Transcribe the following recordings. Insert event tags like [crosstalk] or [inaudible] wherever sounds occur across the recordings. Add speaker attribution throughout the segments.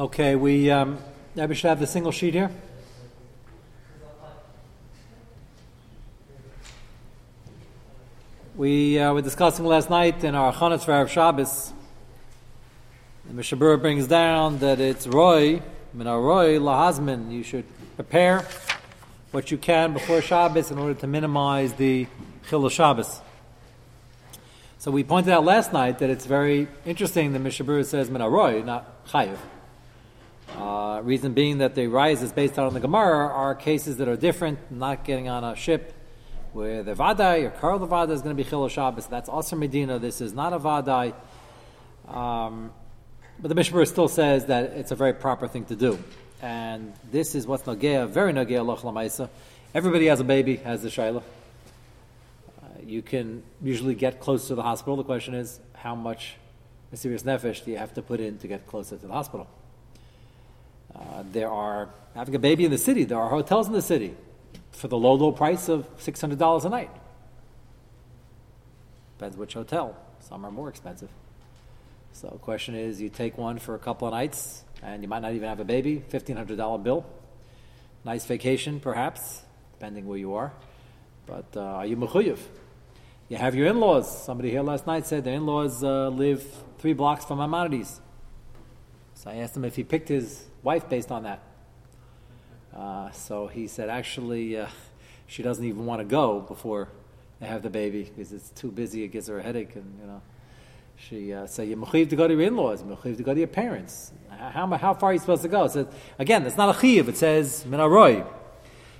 Speaker 1: Okay, we um, maybe should have the single sheet here. We uh, were discussing last night in our Chanetz for Arab Shabbos. The Mishabura brings down that it's Roy, min Roy lahazmin. You should prepare what you can before Shabbos in order to minimize the Chil Shabbos. So we pointed out last night that it's very interesting that Mishabura says min Roy, not Chayiv. Uh, reason being that the rise is based on the Gemara are cases that are different, not getting on a ship where the Vadai or Karl the Vadai is going to be Chil Shabbos. That's also Medina. This is not a Vadai. Um, but the Mishnah still says that it's a very proper thing to do. And this is what's Nagea, very Nagea Loch Lamaisa. Everybody has a baby, has the Shaila. Uh, you can usually get close to the hospital. The question is, how much serious nefesh do you have to put in to get closer to the hospital? Uh, there are, having a baby in the city, there are hotels in the city for the low, low price of $600 a night. Depends which hotel. Some are more expensive. So the question is, you take one for a couple of nights, and you might not even have a baby, $1,500 bill. Nice vacation, perhaps, depending where you are. But uh, are you mechuyev? You have your in-laws. Somebody here last night said their in-laws uh, live three blocks from Maimonides. So I asked him if he picked his wife based on that. Uh, so he said, actually, uh, she doesn't even want to go before they have the baby because it's too busy. It gives her a headache, and you know, she uh, said, "You're mechiv to go to your in-laws. Mechiv to go to your parents. How, how far are you supposed to go?" Said, again, it's not a chiv. It says minaroy.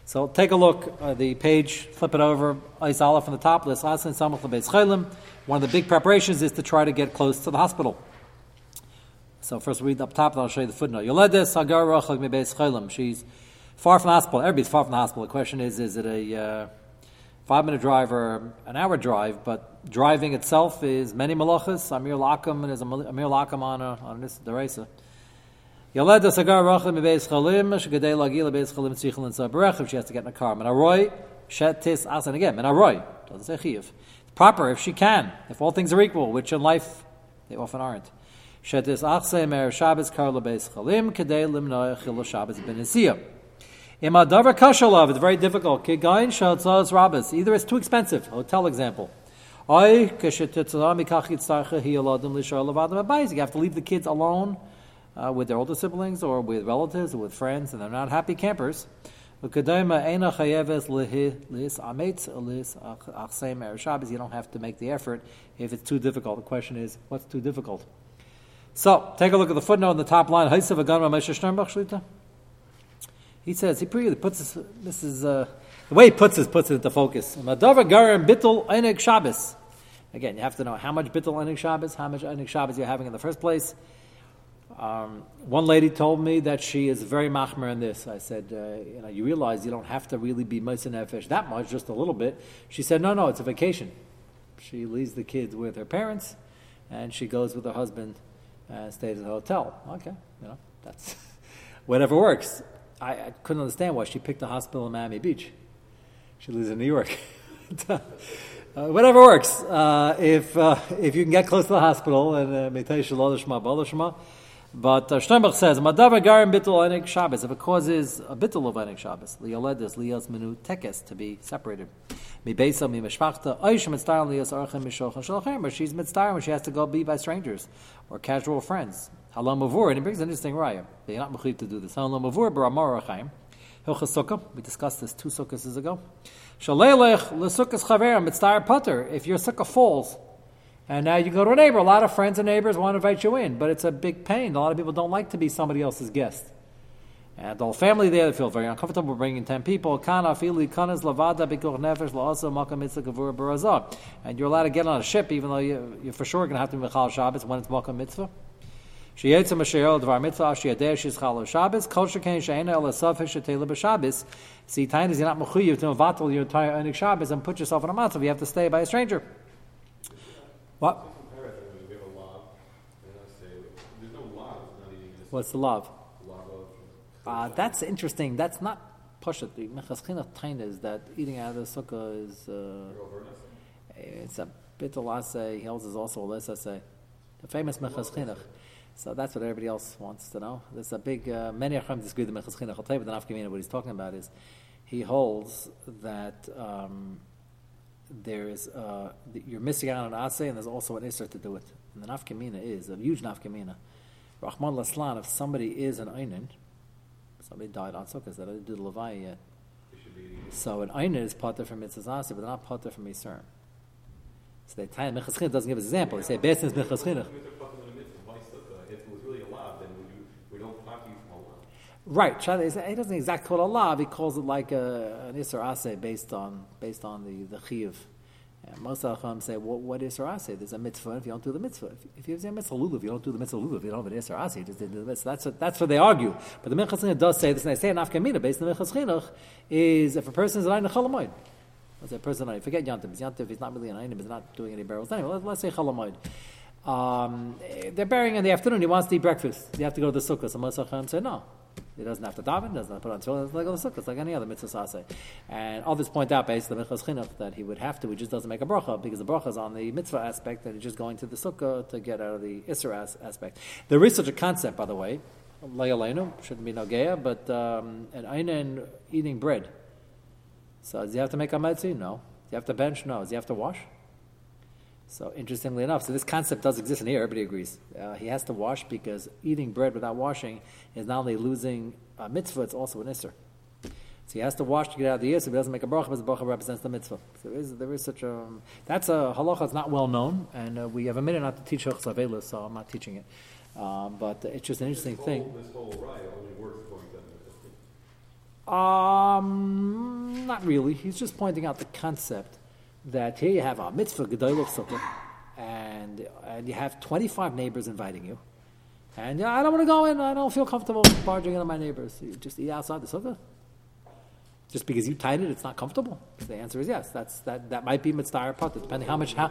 Speaker 1: So take a look. Uh, the page, flip it over. Aleph from the top. List. One of the big preparations is to try to get close to the hospital. So first we read up top, then I'll show you the footnote. Yoledes Hagar Rachel Mebeis Chaylim. She's Far from the hospital. Everybody's far from the hospital. The question is, is it a uh, five minute drive or an hour drive? But driving itself is many malachas. Amir Lakam and is Amir Lakam on a, on this deresa. Yaled Sagar Rachel Mebeis Chalim Shgadei Lagil Beis Chalim Tzichel and she has to get in a car. Menaroy Shetis Asan again. Menaroy doesn't say. Proper if she can. If all things are equal, which in life they often aren't. Shetis Achse Mer Shabbos Kar Lebeis Chalim Kadei Limnoy Chil Shabbos Ben Imadavar kashalav, it's very difficult. Kigain shatzaz rabbis. Either it's too expensive. Hotel example. You have to leave the kids alone uh, with their older siblings or with relatives or with friends, and they're not happy campers. You don't have to make the effort if it's too difficult. The question is, what's too difficult? So, take a look at the footnote in the top line. He says he pretty puts this. This is uh, the way he puts this puts it into focus. Again, you have to know how much bittul einig Shabbos, how much einig Shabbos you're having in the first place. Um, one lady told me that she is very machmer in this. I said, uh, you know, you realize you don't have to really be Meissen Nefesh that much, just a little bit. She said, no, no, it's a vacation. She leaves the kids with her parents, and she goes with her husband and stays at a hotel. Okay, you know, that's [laughs] whatever works. I, I, couldn't understand why she picked a hospital in Miami Beach. She lives in New York. [laughs] uh, whatever works. Uh, if uh, if you can get close to the hospital, and uh, but uh, Sternbuch says, "Madava garim bittul enik Shabbos." If it causes a bittul of enik Shabbos, liyoledes liyas menu tekes to be separated. Mi beisa mi mishpachta oish mitzdarim liyas archem mishochan shalachem. Or she's mitzdarim when she has to go be by strangers or casual friends. Halam Mavur, and he brings an interesting raya. They're not mechuyev to do this. Halam Mavur baramar achaim. Hilchas Sukkah. We discussed this two sukkahs ago. Shalelech lesukkahs chaver mitzvah putter. If your sukkah falls, and now you go to a neighbor, a lot of friends and neighbors want to invite you in, but it's a big pain. A lot of people don't like to be somebody else's guest. And the whole family there, they feel very uncomfortable bringing 10 people. And you're allowed to get on a ship, even though you, are for sure going to have to be Michal Shabbos when it's makam mitzvah. Sheyetza Mashiach Dvar Mitzvah Sheyadeh Shizchal Shabbos. See, is you're not mechuyev to your entire Einik Shabbos and put yourself in a matzav. You have to stay by a stranger. What? What's the love? Uh, that's interesting. That's not Pashat. The Minchas Chinuch is that eating out of the sukkah is. Uh, it's a bit of He holds is also a less The famous Minchas Chinuch So that's what everybody else wants to know. There's a big, uh, many Achim disagree with Minchas Chinuch. I'll tell you what the Nafkamina, what he's talking about is, he holds that um, there is, uh, you're missing out on an and there's also an Isser to do it. And the Nafkamina is, a huge Nafkamina. Rahman Laslan, if somebody is an Einin, somebody died on Sukkot, that didn't do the Levaya yet. So an Einin is potter from Mitzvah but they're not potter from Yisrael. So they tie Minchas doesn't give us an example. They say, is Minchas Chinuch. Right, he doesn't exactly call Allah. He calls it like a, an Isser Aseh based on based on the the Chiv. And most them say, well, what Isser Aseh? There's a mitzvah. If you don't do the mitzvah, if, you have a mitzvah lulav, you don't do the mitzvah lulav. You don't have an Isser Aseh. You just didn't do the mitzvah. That's what, that's what they argue. But the Minchas does say this, and they say an Afkamina based on the Minchas Chinuch is if a person is an Ayin Chalamoid. Let's say a person, forget Yantiv. Yantiv, he's not really an Ayin, he's not doing any barrels. Anyway, let, us say Chalamoid. Um, they're burying in the afternoon. He wants to eat breakfast. You have to go to the sukkah. So most them say no. He doesn't have to daven, doesn't have to put on tefillin. It's like the sukkah, it's like any other mitzvah sase. And others point out, based on the mitzvah chinuch, that he would have to. He just doesn't make a bracha because the bracha is on the mitzvah aspect, and he's just going to the sukkah to get out of the isra as- aspect. There is such a concept, by the way. Layalenu shouldn't be nogeya, but um, an einen eating bread. So does he have to make a mitzvah? No. Does he have to bench? No. Does he have to wash? So interestingly enough, so this concept does exist in here. Everybody agrees. Uh, he has to wash because eating bread without washing is not only losing a mitzvah, it's also an isser. So he has to wash to get out of the isser. He doesn't make a bracha, because the bracha represents the mitzvah. So there is, there is such a that's a halacha that's not well known, and uh, we have a minute not to teach Chachzavela, so I'm not teaching it. Um, but it's just an interesting
Speaker 2: this
Speaker 1: thing.
Speaker 2: Whole, this whole ride only works according
Speaker 1: Um, not really. He's just pointing out the concept that here you have a mitzvah gedolach sukkah, and and you have 25 neighbors inviting you, and I don't want to go in. I don't feel comfortable barging into my neighbors. You just eat outside the sukkah. Just because you tied it, it's not comfortable. The answer is yes. That's that. That might be mitzvah part, depending how much how.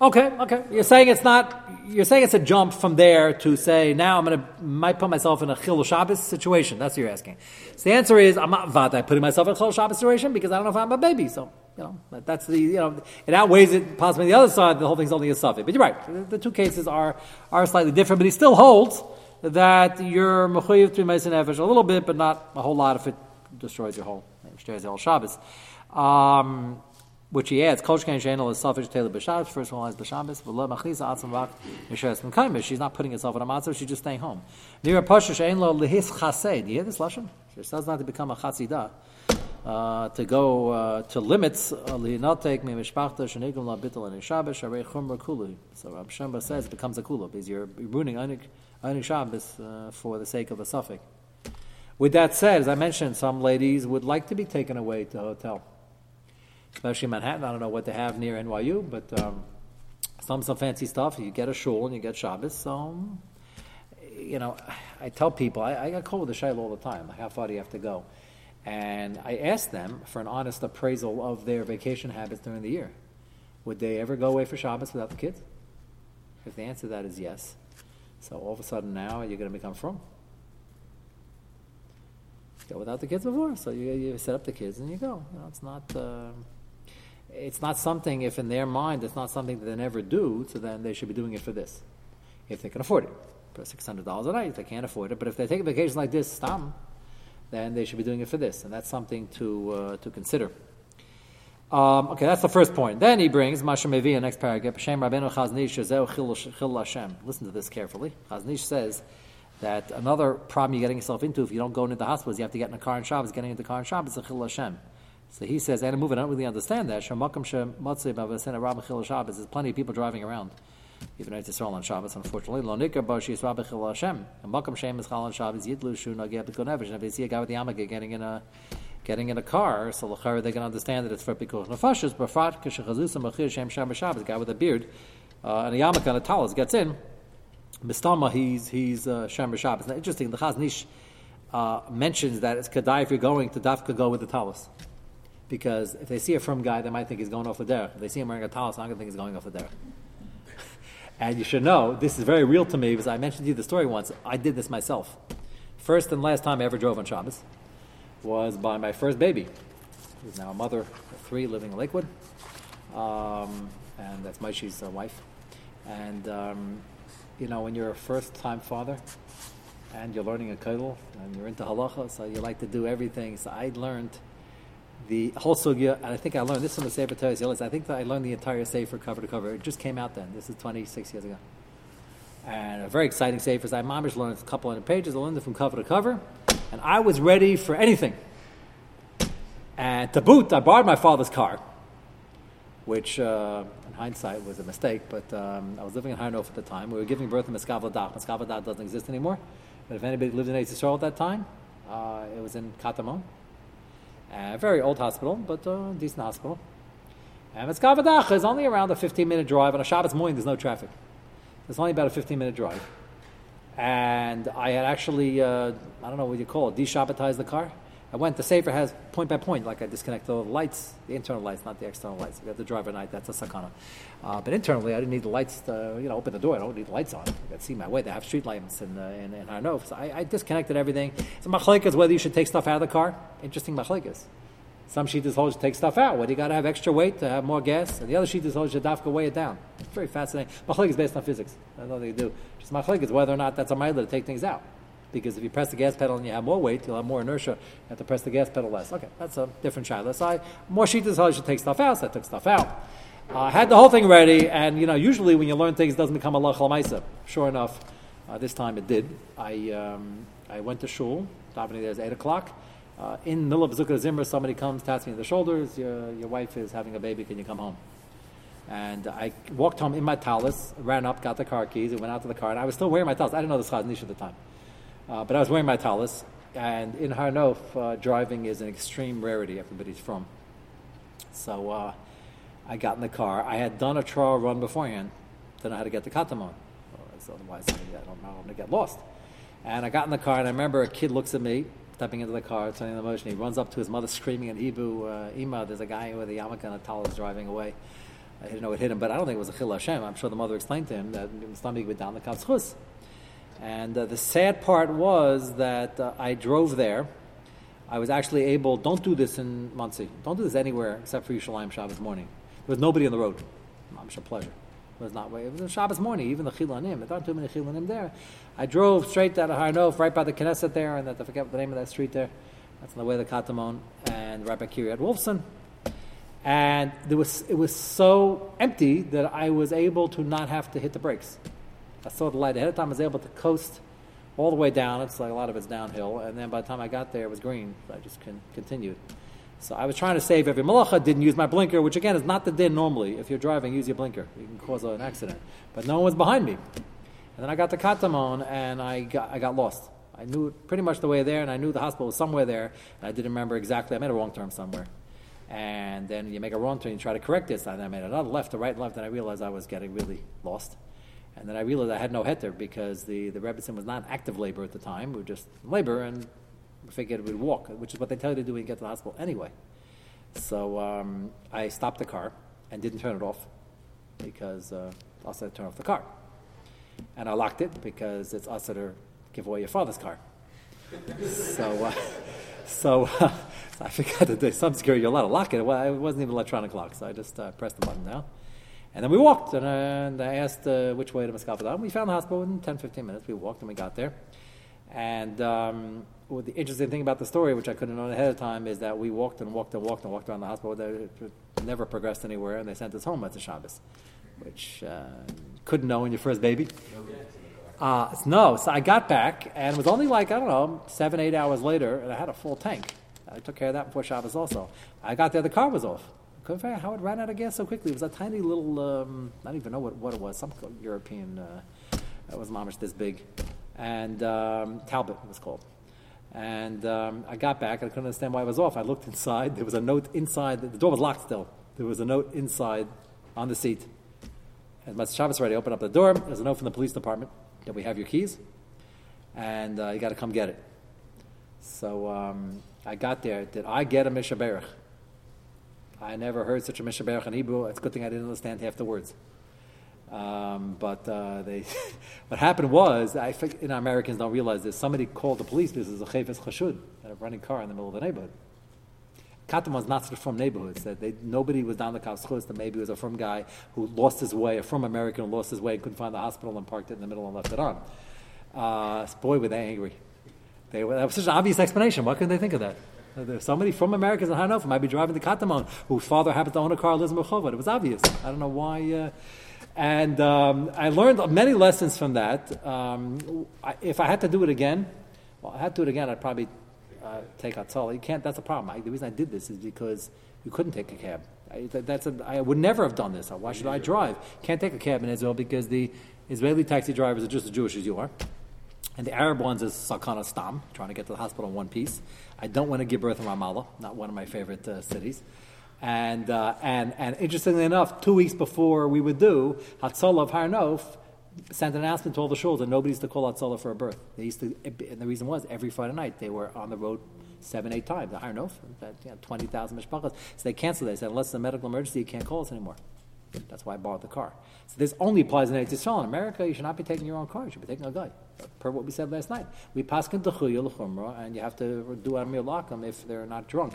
Speaker 1: Okay, okay. You're saying it's not. You're saying it's a jump from there to say now I'm to might put myself in a chil Shabbos situation. That's what you're asking. So the answer is I'm not vaday putting myself in a chil Shabbos situation because I don't know if I'm a baby. So you know that, that's the you know it outweighs it possibly the other side. The whole thing's only a suffix. But you're right. The, the, two cases are are slightly different. But he still holds that you're mechuyev to Mason a little bit, but not a whole lot if it destroys your whole destroys your whole Shabbos. Um, which he adds, Kol Shkein Shenel is selfish Taylor B'Shabbos, first one is B'Shabbos, V'lo Machliza Atzim Vak, Yisheres M'kaimer, she's not putting herself in a matzah, she's just staying home. Nira Pasha Shein Lo Lehis Chasei, do you hear this Lashon? She says not to become a Chassidah, uh, to go uh, to limits, Mi Mishpachta Shenigum La Shabbos. So Rab Shemba says it becomes a Kulu, because you're ruining Einik Shabbos uh, for the sake of a suffix. With that said, as I mentioned, some ladies would like to be taken away to a hotel especially in Manhattan. I don't know what they have near NYU, but um, some some fancy stuff. You get a shul and you get Shabbos. So, you know, I tell people I, I got called with the shayla all the time. Like, how far do you have to go? And I asked them for an honest appraisal of their vacation habits during the year. Would they ever go away for Shabbos without the kids? If the answer to that is yes, so all of a sudden now you're going to become from. Go without the kids before, so you, you set up the kids and you go. You know, it's not. Uh, it's not something, if in their mind it's not something that they never do, so then they should be doing it for this, if they can afford it. For $600 a night, they can't afford it. But if they take a vacation like this, stam, then they should be doing it for this. And that's something to, uh, to consider. Um, okay, that's the first point. Then he brings, Masha Mevi, next paragraph, Hashem Rabbeinu Hashem. Listen to this carefully. Chazon Ish says that another problem you're getting yourself into if you don't go into the hospital is you have to get in a car in Shabbos. Getting into the car and Shabbos is a Chil Hashem. So he says, and move, I don't really understand that. There's plenty of people driving around, even if it's all on Shabbos. Unfortunately, lo nikar bo she's rabachil Hashem. And makam shem is chal on Shabbos yidlu shu nageh b'kol nefesh. And if they see a guy with the yamaka getting in a getting in a car, so lachar they can understand that it's for pikuch nefashis. But frat kishachazusa machir shem shem Shabbos. A guy with a beard uh, and a yamaka and a talis gets in. Mistama, he's he's uh, shem Shabbos. Now, interesting. The Chazon Ish uh, mentions that it's kadai if you're going to dafka go with the talis because if they see a firm guy, they might think he's going off the derech. If they see him wearing a talis, I'm going to think he's going off the derech. And you should know, this is very real to me because I mentioned to you the story once. I did this myself. First and last time I ever drove on Shabbos was by my first baby, who's now a mother of three living in Lakewood. Um, and that's Maishi's uh, wife. And, um, you know, when you're a first-time father and you're learning a kodel and you're into halacha, so you like to do everything. So I learned the whole sugya, and I think I learned this from the Sefer Torah. I think that I learned the entire Sefer cover to cover. It just came out then. This is 26 years ago. And a very exciting Sefer. I mamish learned a couple hundred pages. I learned it from cover to cover. And I was ready for anything. And to boot, I borrowed my father's car, which uh, in hindsight was a mistake, but um, I was living in Harnof at the time. We were giving birth to Misgav Ladach. Miskavadah doesn't exist anymore. But if anybody lived in Eretz at that time, uh, it was in Katamon. A very old hospital, but uh, decent hospital. And Misgav Ladach is only around a 15 minute drive. On a Shabbos morning, there's no traffic. It's only about a 15 minute drive. And I had actually, uh, I don't know what you call it, de-shabbatized the car. I went, the Sefer has point by point, like I disconnect the lights, the internal lights, not the external lights. You got the driver night, that's a sakana. Uh, but internally, I didn't need the lights to, you know, open the door. I don't need the lights on. I to see my way. They have street lights in, uh, in, in Harnof. So I, I disconnected everything. So machlekes, whether you should take stuff out of the car. Interesting machlekes. Some sheetas hold you take stuff out. Whether you got to have extra weight to have more gas, and the other sheetas hold you to dafka weigh it down. It's very fascinating. Machlekes is based on physics. That's all they do. Just machlekes whether or not that's a mile to take things out because if you press the gas pedal and you have more weight, you'll have more inertia. You have to press the gas pedal less. Okay, that's a different shayla. So I, more sheetas how you should take stuff out. So I took stuff out. Uh, I had the whole thing ready, and you know, usually when you learn things, it doesn't become a lachal Sure enough, uh, this time it did. I um, I went to shul. Davening there is eight o'clock. Uh, in the middle of Zukkah Zimmer, somebody comes, taps me on the shoulders. Your, your wife is having a baby. Can you come home? And I walked home in my talus, ran up, got the car keys, and went out to the car. And I was still wearing my talus. I didn't know the Chazon Ish at the time. Uh, but I was wearing my talis, and in Harnof, uh, driving is an extreme rarity. Everybody's from. So uh, I got in the car. I had done a trial run beforehand. Didn't know how to get the katamon. Otherwise, I don't know how I'm going to get lost. And I got in the car, and I remember a kid looks at me, stepping into the car, turning the motion. He runs up to his mother, screaming in Hebrew, uh, Ima, there's a guy with a yarmulke and a talus driving away. I didn't know it hit him, but I don't think it was a chil Hashem. I'm sure the mother explained to him that stomach would down the kavschus. And uh, the sad part was that uh, I drove there. I was actually able, don't do this in Monsey. Don't do this anywhere except for Yerushalayim Shabbos morning. There was nobody on the road. I'm sure pleasure. It was not way. It was Shabbos morning, even the Chilanim. There aren't too many Chilanim there. I drove straight down to Harnof, right by the Knesset there, and I forget the name of that street there. That's on the way to Katamon, and right by Kiryat Wolfson. And there was, it was so empty that I was able to not have to hit the brakes. I saw the light ahead of time. I was able to coast all the way down. It's like a lot of it's downhill. And then by the time I got there, it was green. So I just con- continued. So I was trying to save every malacha, didn't use my blinker, which again is not the din normally. If you're driving, use your blinker. You can cause an accident. But no one was behind me. And then I got to Katamon and I got, I got lost. I knew pretty much the way there, and I knew the hospital was somewhere there, and I didn't remember exactly. I made a wrong turn somewhere. And then you make a wrong turn, you try to correct this, and I made another left, a right, left, and I realized I was getting really lost. And then I realized I had no heter because the, the Rebbetzin was not active labor at the time. We were just labor and we figured we'd walk, which is what they tell you to do when you get to the hospital anyway. So um, I stopped the car and didn't turn it off because uh, I said turn off the car. And I locked it because it's us to give away your father's car. [laughs] so, uh, so, uh, [laughs] I forgot to do some security. You're allowed to lock it. It wasn't even electronic lock, so I just uh, pressed the button down. And then we walked, and, uh, and I asked uh, which way to Misgav Ladach. We found the hospital in 10, 15 minutes. We walked and we got there. And um, well, the interesting thing about the story, which I couldn't know ahead of time, is that we walked and walked and walked and walked around the hospital. It never progressed anywhere, and they sent us home at the Shabbos, which uh, couldn't know when your first baby. Uh, no, so I got back, and it was only like, I don't know, seven, eight hours later, and I had a full tank. I took care of that before Shabbos also. I got there, the car was off couldn't figure out how it ran out of gas so quickly. It was a tiny little, um, I don't even know what, what it was, some European, uh, that was mamish this big. And um, Talbot it was called. And um, I got back, and I couldn't understand why it was off. I looked inside, there was a note inside, the door was locked still. There was a note inside on the seat. And Master Shabbos ready, opened up the door, there's a note from the police department that we have your keys, and uh, you got to come get it. So um, I got there. Did I get a Mishaberach? I never heard such a Mishaberach in Hebrew. It's a good thing I didn't understand half the words. Um, but uh, they, [laughs] what happened was, I think you know, Americans don't realize this. Somebody called the police. This is a chayvus chashud, a running car in the middle of the neighborhood. Katamon's not from neighborhoods. That they, nobody was down the Kavschus, that maybe it was a from guy who lost his way, a from American who lost his way and couldn't find the hospital and parked it in the middle and left it on. Uh, boy, were they angry. They, were, that was such an obvious explanation. Why couldn't they think of that? There's somebody from America in Har Nof might be driving the Katamon whose father happened to own a car, lives in Rehovot. It was obvious. I don't know why. Uh, and um, I learned many lessons from that. Um, I, if I had to do it again, well, I had to do it again, I'd probably uh, take Hatzalah. You can't, that's a problem. I, the reason I did this is because you couldn't take a cab. I, that's a, I would never have done this. Why should I drive? Can't take a cab in Israel because the Israeli taxi drivers are just as Jewish as you are. And the Arab ones is Sakana Stam, trying to get to the hospital in one piece. I don't want to give birth in Ramallah, not one of my favorite uh, cities. And, uh, and, and interestingly enough, two weeks before we would do, Hatzalah of Har Nof sent an announcement to all the shuls that nobody used to call Hatzalah for a birth. They used to, and the reason was every Friday night they were on the road seven, eight times. The Har Nof, you know, 20,000 mishpachas. So they canceled it. They said, unless it's a medical emergency, you can't call us anymore. That's why I bought the car. So this only applies in Eretz Yisrael. In America, you should not be taking your own car. You should be taking a guy. Per what we said last night. We pass l'chumra, and you have to do amir lakum if they're not drunk.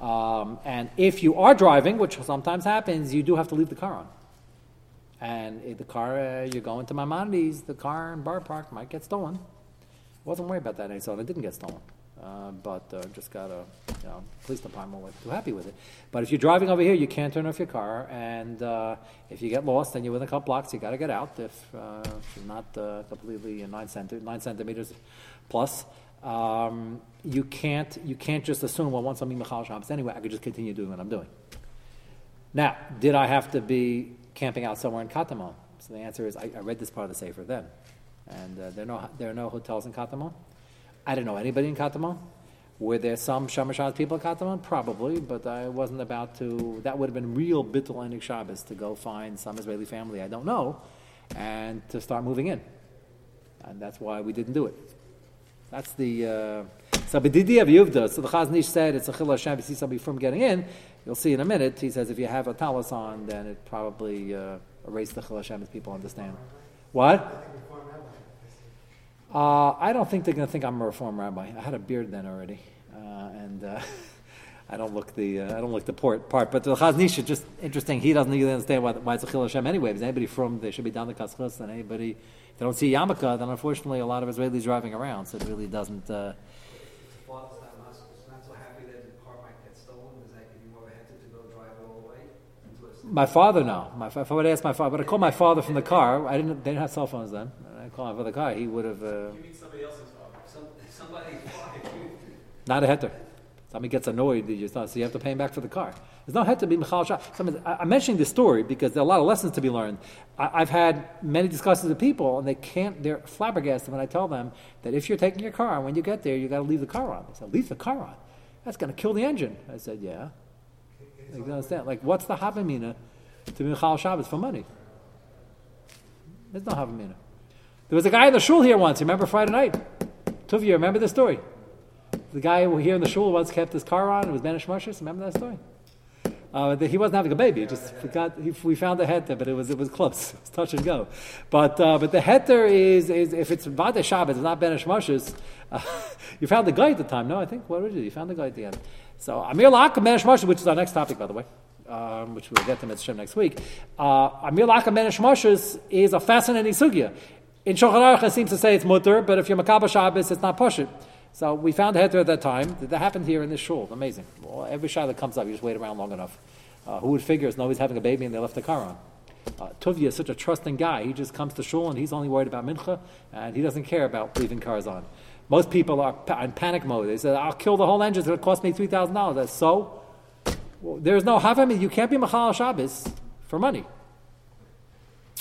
Speaker 1: Um, and if you are driving, which sometimes happens, you do have to leave the car on. And if the car, uh, you're going to Maimonides, the car in Bar Park might get stolen. I wasn't worried about that any so it didn't get stolen. Uh, but uh, just got a you know, police department was too happy with it. But if you're driving over here, you can't turn off your car, and uh, if you get lost and you're within a couple blocks, you got to get out. If, uh, if you're not uh, completely nine, centi- nine centimeters plus, um, you can't you can't just assume well once I'm in Michal Shabbos anyway, I could just continue doing what I'm doing. Now, did I have to be camping out somewhere in Katamon? So the answer is I, I read this part of the Sefer then, and there are no there are no hotels in Katamon. I didn't know anybody in Katamon. Were there some Shemashad people in Katamon? Probably, but I wasn't about to. That would have been real bittul enik Shabbos to go find some Israeli family I don't know, and to start moving in, and that's why we didn't do it. That's the uh, so bedidi of yuvda. So the Chazon Ish said it's a chil Hashem. You see somebody from getting in. You'll see in a minute. He says if you have a talis on, then it probably uh, erased the chil Hashem as people understand. What? Uh, I don't think they're going to think I'm a reform rabbi. I had a beard then already, uh, and uh, [laughs] I don't look the uh, I don't look the port part. But the Chazon is just interesting. He doesn't really understand why, why it's a chil Hashem anyway. Because anybody from they should be down the kaschus, and anybody if they don't see Yamaka, then unfortunately a lot of Israelis driving around. So it really doesn't. Uh, my father, no. My, if I would ask my father, but I called my father from the car. I didn't. They didn't have cell phones then. My the car. He would have. Uh,
Speaker 3: you mean somebody else's father? Some, somebody's [laughs] wife.
Speaker 1: not a heter. Somebody gets annoyed, you just, so you have to pay him back for the car. There's no head to be Michal Shah. I'm mentioning this story because there are a lot of lessons to be learned. I, have had many discussions with people, and they can't, they're flabbergasted when I tell them that if you're taking your car, when you get there, you got to leave the car on. They said, leave the car on? That's going to kill the engine. I said, yeah. Like, you understand? Like, what's the Havamina to be Michal Shabbos for money? There's no Havamina. There was a guy in the shul here once. Remember Friday night? You remember the story? The guy here in the shul once kept his car on. It was Banish. Remember that story? Uh, he wasn't having a baby. He just forgot. He, we found the heter, but it was it was close. [laughs] It was touch and go. But uh, but the heter is, is if it's Vade Shabbos, it's not Banish. Uh, [laughs] you found the guy at the time. No, I think what did you? You found the guy at the end. So Amir Laka Banish which is our next topic, by the way. Um, which we'll get to Mitzvah next week. Uh, Amir Laka Banish is a fascinating sugya. In Shulchan Aruch, it seems to say it's mutter, but if you're Makabah Shabbos, it's not Pashit. So we found a heter at that time. That happened here in this shul. Amazing. Well, every shah that comes up, you just wait around long enough. Uh, who would figure it's nobody's having a baby and they left the car on? Uh, Tuvia is such a trusting guy. He just comes to shul and he's only worried about mincha and he doesn't care about leaving cars on. Most people are in panic mode. They say, I'll kill the whole engine. It's going to cost me $3,000. So? Well, there's no havami. You can't be Machal Shabbos for money.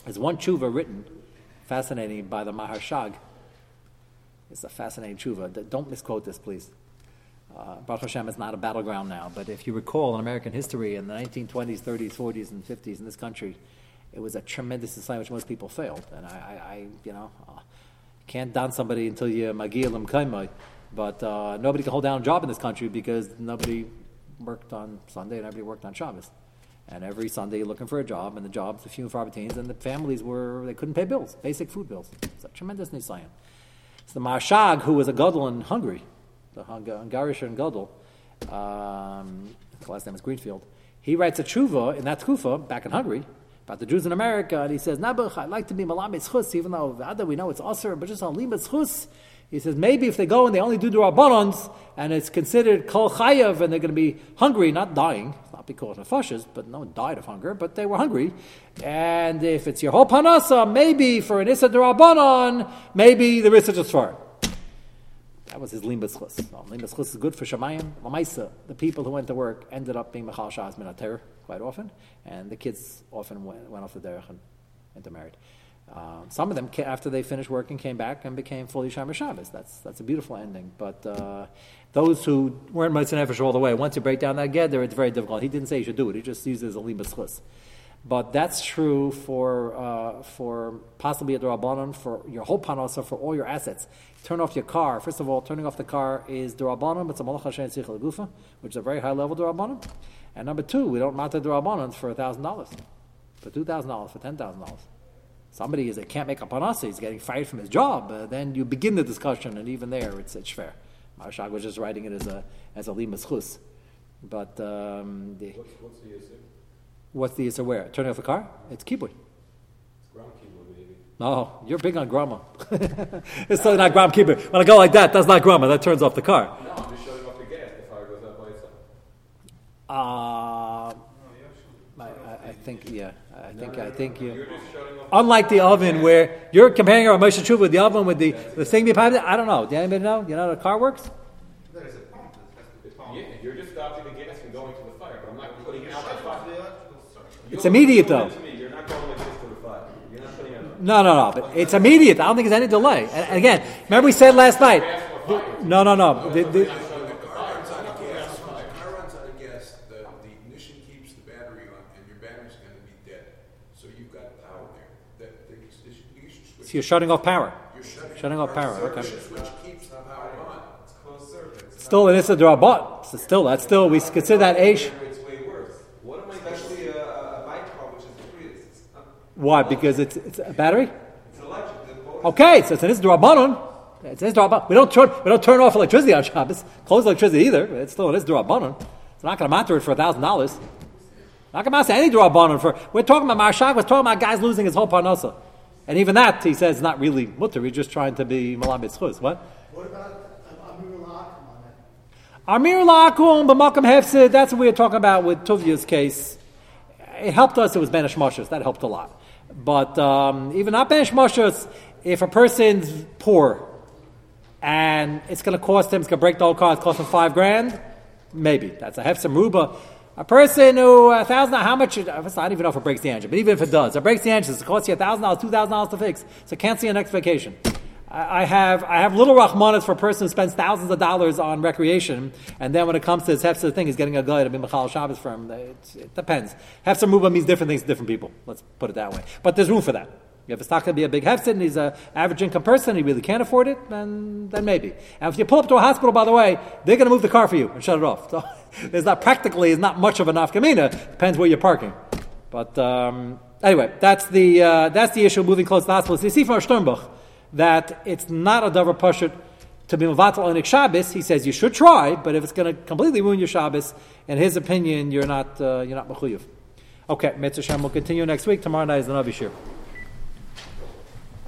Speaker 1: There's one tshuva written fascinating by the Maharshag. It's a fascinating tshuva. Don't misquote this, please. Uh, Baruch Hashem is not a battleground now, but if you recall in American history in the 1920s, 30s, 40s, and 50s in this country, it was a tremendous society which most people failed. And I, I, I you know, uh, can't down somebody until you magil kaimai. But uh, nobody can hold down a job in this country because nobody worked on Sunday and everybody worked on Shabbos. And every Sunday looking for a job, and the jobs are few and far between, and the families were, they couldn't pay bills, basic food bills. It's a tremendous nisayan. So the Marshag, who was a gadol in Hungary, the Hungarischer and gadol, Um, the last name is Greenfield. He writes a tshuva in that tshuva back in Hungary about the Jews in America, and he says, Nabuch, I'd like to be Malam Chus, even though Vada we know it's Aser, but just on Lima Chus. He says, maybe if they go and they only do the Rabbanons, and it's considered Kol Chayav, and they're going to be hungry, not dying, not because of fushes, but no one died of hunger, but they were hungry. And if it's your whole Panasa, maybe for an Issa Rabbanon, maybe there is such a Sfar. That was his limbus chus. So, limbus is good for Shemayim. Lamaisa, the people who went to work ended up being Mechal Shah's quite often, and the kids often went, went off the derech and intermarried. Um, some of them, after they finished working, came back and became fully Shomer Shabbos. That's, that's a beautiful ending. But uh, those who weren't Mitzvah Nefesh all the way, once you break down that Geder, it's very difficult. He didn't say you should do it, he just uses a limbus chus. But that's true for, uh, for possibly a Durabanan, for your whole panasa, for all your assets. Turn off your car. First of all, turning off the car is Durabanan, it's a Malach Hashem Gufa, which is a very high level Durabanan. And number two, we don't mount the Durabanan for $1,000, for $2,000, for $10,000. Somebody is, can't make a panasa, he's getting fired from his job, uh, then you begin the discussion, and even there it's, it's fair. Marshak was just writing it as a, as a limas chus. But um, the,
Speaker 2: What's, what's the issue?
Speaker 1: What's the Yisr where? Turning off the car? It's keyboard.
Speaker 2: Ground keyboard, maybe.
Speaker 1: No, you're big on grandma. [laughs] it's still not gram keyboard. When I go like that, that's not grandma. That turns off the car.
Speaker 2: No, I'm just shutting off the gas. The fire goes out by itself.
Speaker 1: Uh, I, I, I think, yeah. I think, I think you.
Speaker 2: You're just shutting off.
Speaker 1: Unlike the oven where you're comparing our Moshe Tshuva with the oven with the, the thing behind it, I don't know. Do anybody know? You know how the car works?
Speaker 3: There's a pump that has to be pumped.
Speaker 2: Yeah, you're just stopping the gas from going to the fire, but I'm not putting out the fire.
Speaker 1: It's immediate, though.
Speaker 2: to me. You're not going like this to the fire. You're not putting out.
Speaker 1: No, no, no. But it's immediate. I don't think there's any delay. And, and again, remember we said last night. No, no, no. The, the,
Speaker 4: When the car runs out of gas, when the car runs out of gas, the, the ignition keeps the battery on, and your battery's gonna be dead. So you've got power there. That, the ignition, ignition
Speaker 1: you're shutting off power.
Speaker 4: you're shutting.
Speaker 1: Shutting off power.
Speaker 4: The
Speaker 1: Okay.
Speaker 4: ignition switch keeps the power on.
Speaker 3: It's closed circuit. It's
Speaker 1: Still, it is a drabot. So still, that's still we consider that age.
Speaker 3: Way worse. What am I? Especially a, a bike car, which is the Prius. It's, not,
Speaker 1: Why? Because it's it's a battery.
Speaker 3: it's electric.
Speaker 1: Okay, so it's an Isdrabanon. It's an Isdrabanon. We don't turn we don't turn off electricity on Shabbos. Close electricity either. It's still an Isdrabanon. It's not going to matter it for a thousand dollars. Not going to matter any Drabanon for. We're talking about Marshak. We're talking about guys losing his whole parnasa, and even that he says is not really mutter. He's just trying to be Chuz. What?
Speaker 5: What about Amir Lakum that?
Speaker 1: Amir Lakum b'makam hefsid. That's what we were talking about with Tuvya's case. It helped us. It was banish moshes. That helped a lot. But um, even not banish moshes, if a person's poor and it's going to cost him, it's going to break the whole car. It's cost him five grand. Maybe that's a hefsim ruba. A person who a thousand, how much? I don't even know if it breaks the engine, but even if it does, it breaks the engine. It costs you a thousand dollars, two thousand dollars to fix. So cancel your next vacation. I have I have little rahmanas for a person who spends thousands of dollars on recreation, and then when it comes to this hefzer thing, he's getting a guy to be machal Shabbos for him. It, it depends. Hefzer muba means different things to different people. Let's put it that way. But there's room for that. If it's not going to be a big hefzer and he's an average income person, he really can't afford it, then then maybe. And if you pull up to a hospital, by the way, they're going to move the car for you and shut it off. [laughs] So there's not practically is not much of a nafkamina. Depends where you're parking. But um, anyway, that's the uh, that's the issue. of Moving close to the hospital. So you see from Sternbuch that it's not a davar pashut to be mevatel on Shabbos. He says you should try, but if it's going to completely ruin your Shabbos, in his opinion, you're not uh, you're not mechuyev. Okay, Mitzvah Shem will continue next week. Tomorrow night is the Navi Shir.